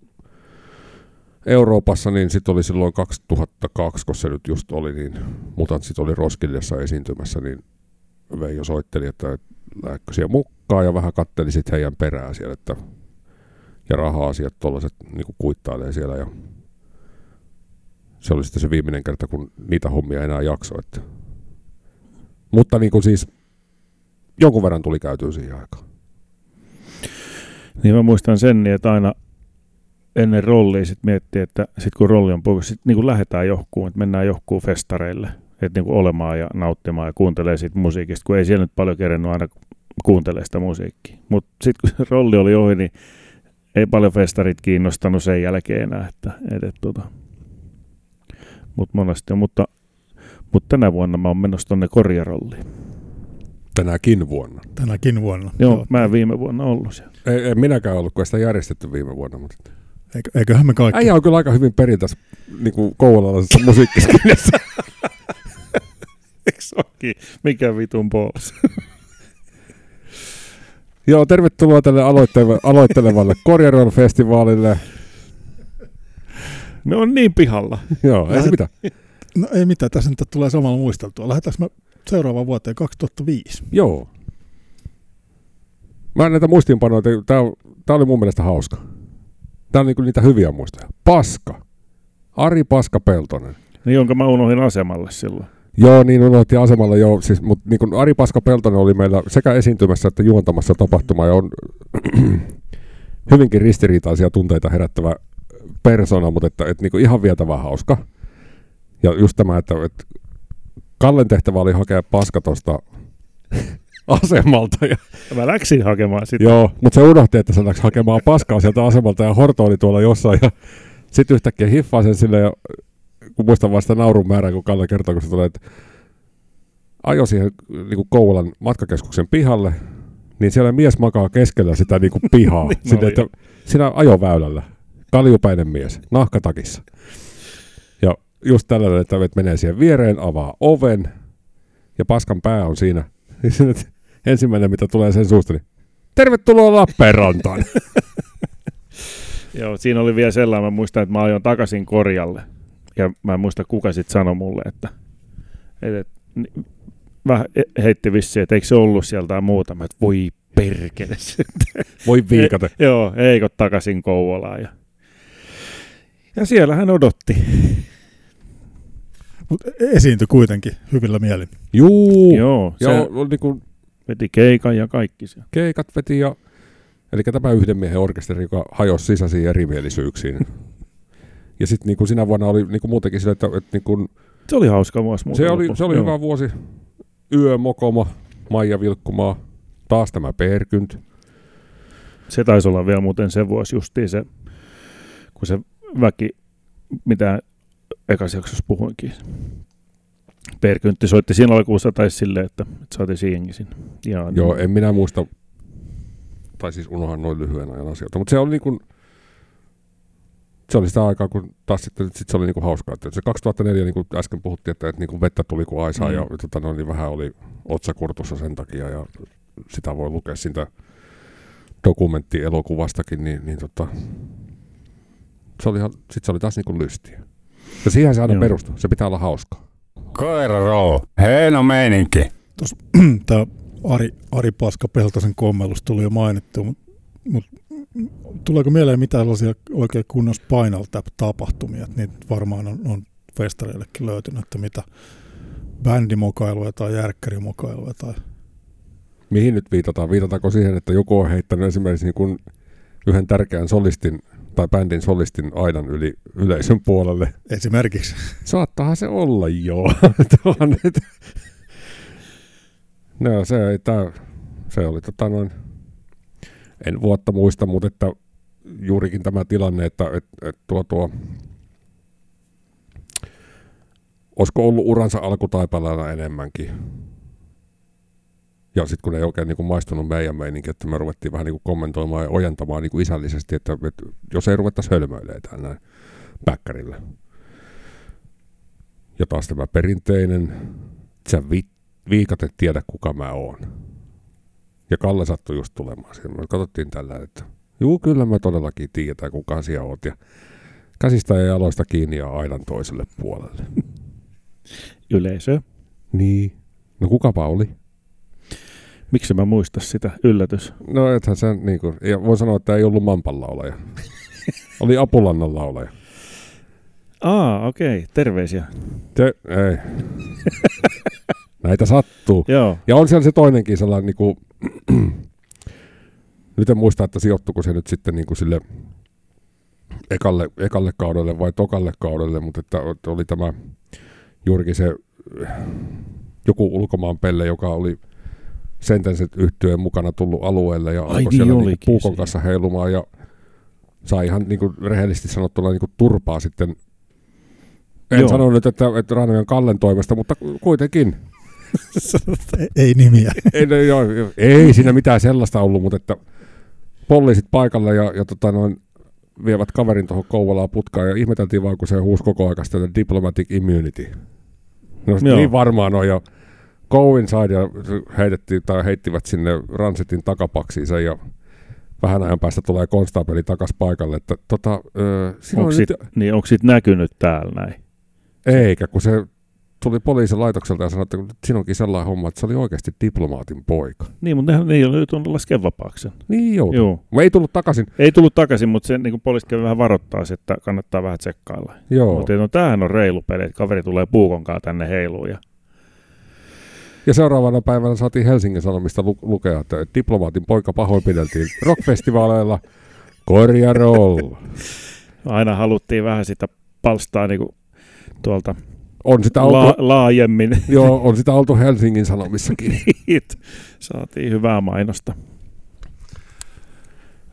Euroopassa, niin sitten oli silloin 2002, kun se nyt just oli, niin mutantsit oli Roskildessa esiintymässä, niin Veijo soitteli, että lähdekö siellä mukaan ja vähän katteli sitten heidän perään siellä, että ja raha-asiat tuollaiset niin kuittailee siellä ja se oli sitten se viimeinen kerta, kun niitä hommia enää jakso. Että. Mutta niin kuin siis jonkun verran tuli käytyä siihen aikaan. Niin mä muistan sen, niin että aina ennen rollia sit miettii, että sit kun rolli on pois, sit niin kuin lähdetään johkuun, että mennään johkuun festareille, että niin kuin olemaan ja nauttimaan ja kuuntelee siitä musiikista, kun ei siellä nyt paljon kerennyt aina kuuntelee sitä musiikkia. Mutta sitten kun rolli oli ohi, niin ei paljon festarit kiinnostanut sen jälkeen enää, että, että, että tota. Mut monesti on, mutta, mutta tänä vuonna mä oon menossa tonne korjarolliin. Tänäkin vuonna. Tänäkin vuonna. Joo, mä en viime vuonna ollut siellä. Ei, en minäkään ollut, kun ei sitä järjestetty viime vuonna. Mutta... Eikö, eiköhän me kaikki. Äijä on kyllä aika hyvin perintäs niin kuin kouvolalaisessa musiikkiskinnessä. Eikö sekin? Mikä vitun pois? Joo, tervetuloa tälle aloittele- aloittelevalle Korjaron-festivaalille. Ne on niin pihalla. Joo, ei se mitään. No ei mitään, tässä nyt tulee samalla muisteltua. Lähdetäänkö me seuraavaan vuoteen 2005? Joo. Mä näitä muistiinpanoja, tää, tää oli mun mielestä hauska. Tää on niinku niitä hyviä muistoja. Paska. Ari Paska Peltonen. Niin, jonka mä unohdin asemalle silloin. Joo, niin unohti asemalle jo, siis, mutta niin Ari Paska Peltonen oli meillä sekä esiintymässä että juontamassa tapahtumaa ja on hyvinkin ristiriitaisia tunteita herättävä persona, mutta että, että niin kuin ihan vietävä hauska. Ja just tämä, että, että Kallen tehtävä oli hakea paska tuosta asemalta. Ja, Mä läksin hakemaan sitä. joo, mutta se unohti, että se läksi hakemaan paskaa sieltä asemalta ja Horto oli tuolla jossain. Ja sitten yhtäkkiä hiffaa sen sille ja kun muistan vasta naurun määrää, kun Kalle kertoo, kun se tulee, että ajo siihen niin kuin Kouvolan matkakeskuksen pihalle, niin siellä mies makaa keskellä sitä niin kuin pihaa. Niin Sinne, että siinä ajoväylällä. Kaljupäinen mies, nahkatakissa. Ja just tällainen, että menee siihen viereen, avaa oven, ja paskan pää on siinä. Ensimmäinen, mitä tulee sen suusta, niin tervetuloa Lappeenrantaan. Joo, siinä oli vielä sellainen, mä muistan, että mä ajoin takaisin korjalle. Ja mä en muista, kuka sitten sanoi mulle, että, että, vähän heitti vissiin, että eikö se ollut sieltä tai muuta. Mä, että voi perkele. Voi viikate. Joo, eikö takaisin Kouvolaan. Ja, ja siellä hän odotti. Mutta esiintyi kuitenkin hyvillä mielin. Juu. Joo, se Ja oli niin kuin veti keikan ja kaikki se. keikat veti ja eli tämä yhden miehen orkesteri, joka hajosi sisäisiin erimielisyyksiin. ja sitten niin sinä vuonna oli niin kuin muutenkin sillä, että, että niin kuin, Se oli hauska vuosi. se oli, se oli Joo. hyvä vuosi. Yö Mokoma, Maija Vilkkumaa, taas tämä Perkynt. Se taisi olla vielä muuten se vuosi justiin se, kun se väki, mitä ekas jaksossa puhuinkin. Perkyntti soitti siinä alkuussa tai silleen, että, että saatiin siihenkin sinne. Ja, Joo, en minä muista, tai siis unohan noin lyhyen ajan asioita, mutta se oli niin kuin, se oli sitä aikaa, kun taas sitten sit se oli niin kuin hauskaa. Että se 2004, niin kuin äsken puhuttiin, että, että niin kuin vettä tuli kuin aisaa Mm. ja tota, no, niin vähän oli otsakurtussa sen takia ja sitä voi lukea siitä dokumenttielokuvastakin, niin, niin tota, se oli, sit se oli taas niin kuin lystiä. Ja siihen se aina Joo. perustuu. Se pitää olla hauskaa. Koira roll. Hieno meininki. Tämä Ari, Ari Paska Peltosen kommellus tuli jo mainittu, mutta mut, tuleeko mieleen mitään sellaisia oikein kunnon Spinal Tap-tapahtumia? että Niitä varmaan on, on festareillekin löytynyt, että mitä bändimokailuja tai järkkärimokailuja tai Mihin nyt viitataan? Viitataanko siihen, että joku on heittänyt esimerkiksi niin kuin yhden tärkeän solistin tai bändin solistin aidan yli yleisön puolelle? esimerkiksi. Saattaahan se olla, joo. No se, ei, tää, se oli tota noin, en vuotta muista, mutta että juurikin tämä tilanne, että et, et tuo, tuo, olisiko ollut uransa alkutaipaleella enemmänkin. Ja sitten kun ei oikein niin kuin maistunut meidän meininki, että me ruvettiin vähän niin kuin kommentoimaan ja ojentamaan niin kuin isällisesti, että, että jos ei ruvettaisi hölmöilemään näin päkkärillä. Ja taas tämä perinteinen, sä vi, viikat et tiedä kuka mä oon. Ja Kalle sattui just tulemaan siihen. Me katsottiin tällä, että juu kyllä me todellakin tiedetään kuka siellä oot. Ja käsistä ja jaloista kiinni ja aidan toiselle puolelle. Yleisö. Niin. No kukapa oli? Miksi mä muista sitä? Yllätys. No ethän sen niin kuin, ja voi sanoa, että ei ollut Mampan laulaja. oli Apulannan laulaja. Aa, okei. Terveisiä. Te, ei. näitä sattuu. Joo. Ja on siellä se toinenkin sellainen, niin kuin, nyt en muista, että sijoittuko se nyt sitten niin kuin sille ekalle, ekalle kaudelle vai tokalle kaudelle, mutta että oli tämä juurikin se joku ulkomaan pelle, joka oli Sentenset yhtyeen mukana tullut alueelle ja Ai alkoi niin siellä niin puukon siinä. kanssa heilumaan ja sai ihan niin kuin rehellisesti sanottuna niin kuin turpaa sitten. En Joo. sano nyt, että, että Rainojan Kallen toimesta, mutta kuitenkin. ei, nimiä. ei, no, joo, joo, ei siinä mitään sellaista ollut, mutta että poliisit paikalla ja, ja tota noin, vievät kaverin tuohon Kouvolaan putkaan ja ihmeteltiin vaan, kun se huusi koko ajan sitä diplomatic immunity. No Joo. niin varmaan on ja go inside ja heitettiin, tai heittivät sinne Ransitin takapaksiinsa ja vähän ajan päästä tulee konstaapeli takas paikalle, että tota, ö, siinä Onko on sit, nyt, niin, onko sit näkynyt täällä näin? eikä, kun se tuli poliisin laitokselta ja sanoi, että siinä onkin sellainen homma, että se oli oikeasti diplomaatin poika. Niin, mutta nehän ei ole joutunut laskea vapaaksi. sen. Niin joo. Joo. Mä ei tullut takaisin. Ei tullut takaisin, mutta se niin poliisi kävi vähän varoittaa, että kannattaa vähän tsekkailla. Joo. Mutta no tämähän on reilu peli, että kaveri tulee puukonkaan tänne heiluun. Ja... Ja seuraavana päivänä saatiin Helsingin Sanomista lu- lukea, että diplomaatin poika pahoinpideltiin rockfestivaaleilla. Korja roll. Aina haluttiin vähän sitä palstaa niin kuin tuolta On sitä la- oltu, laajemmin. joo, on sitä oltu Helsingin Sanomissakin. Saatiin hyvää mainosta.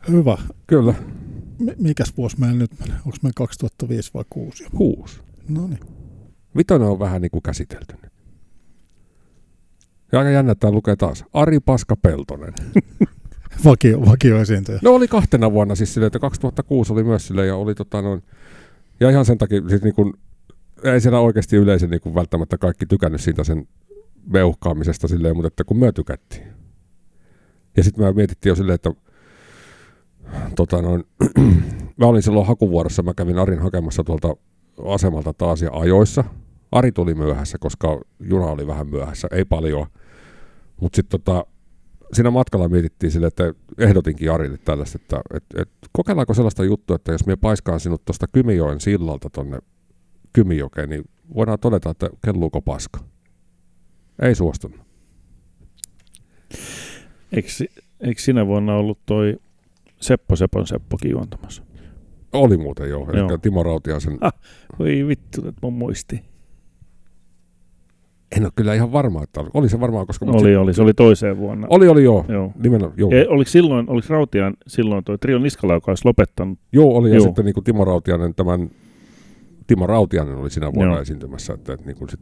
Hyvä. Kyllä, M- mikäs vuosi meillä nyt menee? Onko meillä 2005 vai 6? kuusi. No niin. Vitonen on vähän niin kuin käsitelty nyt. Ja aika jännä, että tää lukee taas. Ari Paska Peltonen. Vakio, vakio esiintyjä. No oli kahtena vuonna siis silleen, että 2006 oli myös silleen ja oli tota noin, ja ihan sen takia siis niin kuin, ei siellä oikeasti yleisö niin kuin välttämättä kaikki tykännyt siitä sen veuhkaamisesta silleen, mutta että kun me tykättiin. Ja sitten me mietittiin jo silleen, että tota noin, mä olin silloin hakuvuorossa, mä kävin Arin hakemassa tuolta asemalta taas ja ajoissa. Ari tuli myöhässä, koska juna oli vähän myöhässä, ei paljon. Mutta sitten tota, siinä matkalla mietittiin sille, että ehdotinkin Arille tällaista, että et, et, kokeillaanko sellaista juttua, että jos me paiskaan sinut tuosta Kymijoen sillalta tonne Kymijokeen, niin voidaan todeta, että kelluuko paska. Ei suostunut. Eikö, eikö sinä vuonna ollut toi Seppo Sepon Seppokin juontamassa? Oli muuten jo, eli Joo. Timo Rautiaisen. Ah. Voi vittu, että mun muisti. En ole kyllä ihan varma, että oli, oli se varmaan, koska... Oli, oli. Se oli toiseen vuonna. Oli, oli joo. Joo. Nimenomaan, joo. Ja oliko silloin, oliko Rautian silloin toi Trion Niskala, joka olisi lopettanut? Joo, oli. Ja Joo. sitten niin kuin Timo Rautianen, tämän Timo Rautianen oli sinä vuonna Joo. esiintymässä. Että, että niin kuin sit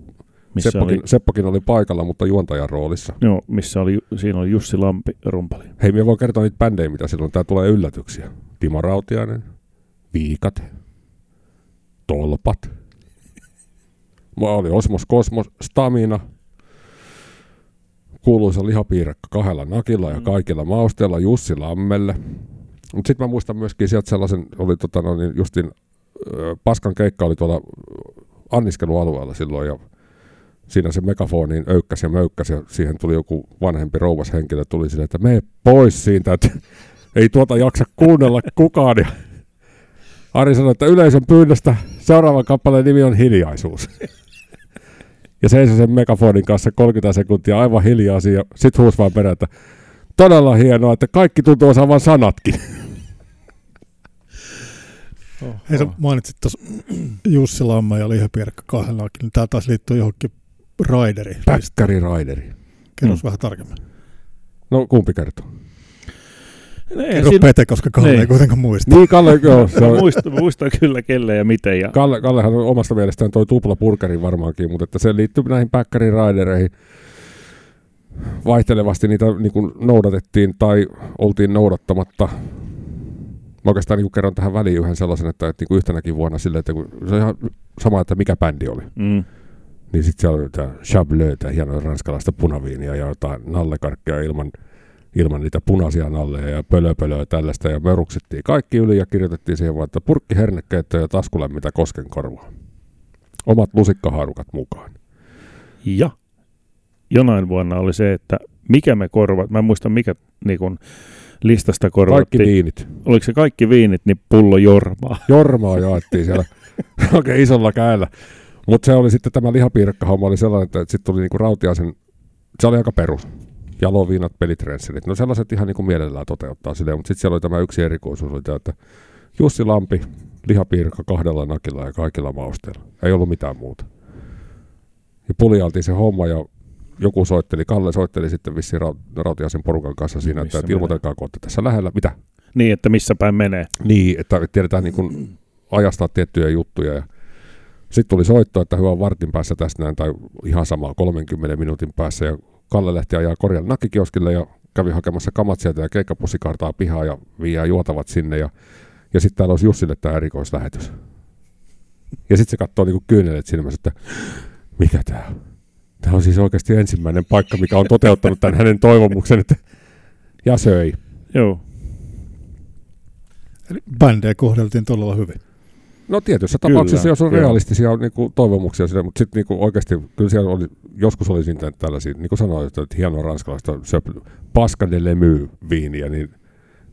Missä Seppokin, oli, Seppokin oli paikalla, mutta juontajan roolissa. joo, missä oli, siinä oli Jussi Lampi rumpali. Hei, minä voin kertoa niitä bändejä, mitä silloin. Tää tulee yllätyksiä. Timo Rautiainen, Viikat, Tolpat. Oli Osmos Kosmos, Stamina, kuuluisa lihapiirakka kahdella nakilla ja Mm. kaikilla mausteilla Jussi Lammelle. Mutta sitten mä muistan myöskin sieltä sellaisen, oli tota no, niin justin ö, Paskan keikka oli tuolla anniskelualueella silloin ja siinä se megafoniin öykkäsi ja möykkäsi ja siihen tuli joku vanhempi rouvas henkilö tuli silleen, että mene pois siitä, että ei tuota jaksa kuunnella kukaan. Ja Ari sanoi, että yleisön pyynnöstä seuraavan kappaleen nimi on Hiljaisuus. Ja seisoi sen megafonin kanssa 30 sekuntia aivan hiljaa siinä. ja Sitten huusi vaan perään, että todella hienoa, että kaikki tuntuu osaavan sanatkin. Hei, sä mainitsit tuossa Jussi Lamma ja Lihapiirakka kahdellakin, niin tämä taas liittyy johonkin Raideriin. Päkkäri Raideri. Kerros Mm. vähän tarkemmin. No kumpi kertoo? Ei, Kerro siinä, Pete, koska Kalle Niin. ei kuitenkaan muista. Niin Kalle, joo, se on, muistan, muistan kyllä kelle ja miten. Ja, Kalle, Kallehan on omasta mielestään toi tupla burgerin varmaankin, mutta että se liittyy näihin päkkärin raidereihin. Vaihtelevasti niitä niin kuin noudatettiin tai oltiin noudattamatta. Mä oikeastaan niin kuin kerron tähän väliin yhden sellaisen, että, että niin kuin yhtenäkin vuonna sille, että kun, se on ihan sama, että mikä bändi oli. mm, Niin sitten siellä oli jotain Chableuta, hienoa ranskalaista punaviinia ja jotain nallekarkkeja ilman, ilman niitä punaisia nalleja ja pölöpölöä ja tällaista. Ja me ruksittiin kaikki yli ja kirjoitettiin siihen vaan, että purkki hernekeitto ja taskulämmintä koskenkorvaa. Omat lusikkahaarukat mukaan. ja jonain vuonna oli se, että mikä me korvat, mä en muista mikä niin kun, listasta Kaikki korvattiin. viinit. Oliko se kaikki viinit, niin pullo jormaa. Jormaa jaettiin siellä oikein isolla käellä. Mutta se oli sitten tämä lihapiirakkahomma oli sellainen, että sitten tuli niinku Rautiaisen se oli aika perus. Jaloviinat, pelitrenserit. No sellaiset ihan niin kuin mielellään toteuttaa silleen, mutta sitten siellä oli tämä yksi erikoisuus, oli tämä, että Jussi Lampi, lihapiirka kahdella nakilla ja kaikilla mausteilla. Ei ollut mitään muuta. Ja puljaltiin se homma ja joku soitteli, Kalle soitteli sitten vissiin Ra- Rautiaisen porukan kanssa siinä, Missä että ilmoitelkaa, kun olette tässä lähellä. Mitä? Niin, että missä päin menee. Niin, että tiedetään niin kuin ajastaa tiettyjä juttuja. Ja sitten tuli soitto, että hyvä on vartin päässä tästä näin, tai ihan sama 30 minuutin päässä. Ja Kalle lähti ajaa Korjan nakkikioskille ja kävi hakemassa kamat sieltä ja keikkapussikartaa pihaa ja viiää juotavat sinne. Ja, ja sitten täällä olisi Jussille tämä erikoislähetys. Ja sitten se katsoo niin kyynelet silmässä, että mikä tämä on? Tämä on siis oikeasti ensimmäinen paikka, mikä on toteuttanut tämän hänen toivomuksen, että ja söi. Joo. Eli bändejä kohdeltiin todella hyvin. No tietyissä Kyllä, tapauksissa, jos on joo. realistisia niin kuin, toivomuksia sille, mutta sitten niin oikeasti, kyllä siellä oli, joskus oli siinä tällaisia, niin kuin sanoin, että, että hienoa ranskalaista söp, paska de lemy viiniä, niin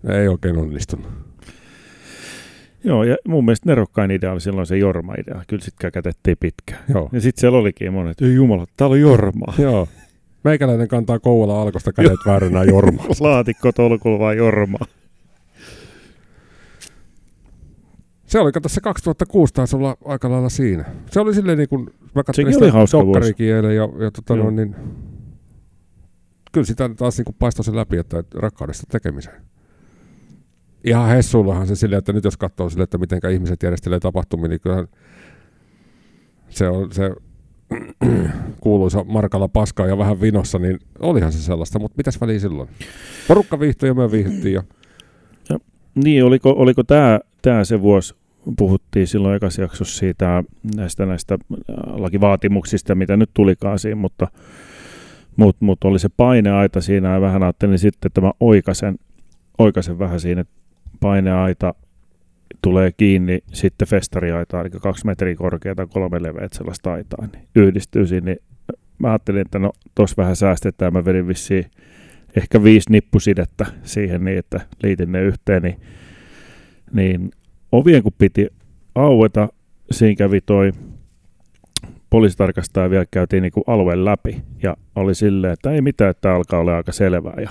ei oikein onnistunut. Joo, ja mun mielestä nerokkain idea oli silloin se Jorma-idea. Kyllä sit käkätettiin pitkään. Joo. Ja sitten siellä olikin monet, ei jumala, täällä on Jormaa. Joo. Meikäläinen kantaa Kouvola alkosta kädet vääränä jormaa. Laatikko tolkulla vaan Jormaa. Se oli, kato se 2006 taisi olla aika lailla siinä. Se oli silleen niin kuin, mä oli sitä eilen ja, ja tota, Joo. no, niin, kyllä sitä taas niin kuin paistoi se läpi, että rakkaudesta tekemiseen. Ihan hessullahan se silleen, että nyt jos katsoo sille, että miten ihmiset järjestelee tapahtumia, niin kyllähän se on se kuuluisa markalla paskaa ja vähän vinossa, niin olihan se sellaista, mutta mitäs väliä silloin? Porukka viihtyi ja me viihdyttiin ja Niin, oliko, oliko tämä tää se vuosi, puhuttiin silloin ekassa jaksossa siitä näistä, näistä lakivaatimuksista, mitä nyt tulikaan siinä, mutta, mutta, mutta oli se paineaita siinä ja vähän ajattelin sitten, että mä oikasen, oikasen vähän siinä, että paineaita tulee kiinni sitten festariaita, eli kaksi metriä korkeata, kolme leveät sellaista aitaa, niin yhdistyy siinä, niin mä ajattelin, että no tos vähän säästetään, mä vedin vissiin ehkä viisi nippusidettä siihen niin, että liitin ne yhteen, niin, niin ovien kun piti aueta, siinä kävi toi poliisitarkastaja vielä käytiin niin alueen läpi ja oli silleen, että ei mitään, että alkaa olla aika selvää ja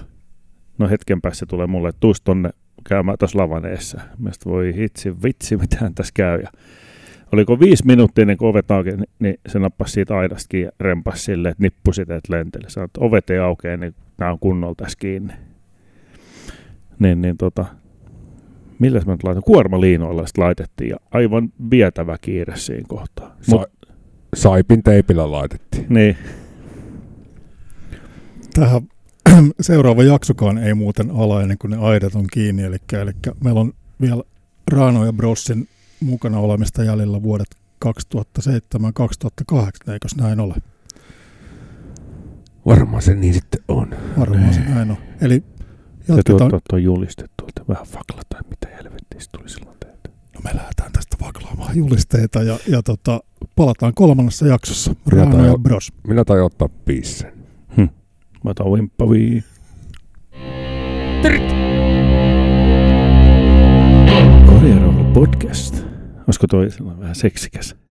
no hetken päässä tulee mulle, että tuus tonne käymään tuossa lavan eessä. Mielestäni voi hitsi vitsi, mitähän tässä käy. Ja oliko viisi minuuttia ennen kuin ovet auki, niin se nappasi siitä aidastakin ja rempasi silleen, että nippusiteet lenteli. Sanoi, että ovet ei aukea, niin nämä on kunnolla tässä kiinni. Niin, niin tota, milläs mä nyt laitan? Kuormaliinoilla sitten laitettiin ja aivan vietävä kiire siinä kohtaa. sa- Mut, saipin teipillä laitettiin. niin, Tähän seuraava jaksokaan ei muuten ala ennen kuin ne aidat on kiinni. Eli, eli meillä on vielä Rano ja Brossin mukana olemista jäljellä vuodet 2007-2008, eikös näin ole? Varmaan se niin sitten on. Varmaan se näin on. Eli täytyy jatketaan. ottaa tuo juliste tuolta. Vähän fakla tai mitä helvettiä se tuli silloin teiltä. No me lähdetään tästä vaklaamaan julisteita ja, ja tota, palataan kolmannessa jaksossa. Minä Rano tain- ja Bros. Minä tain ottaa pissen. Mä otan vimppavii. Korjarolla podcast. Olisiko toi sellainen vähän seksikäs?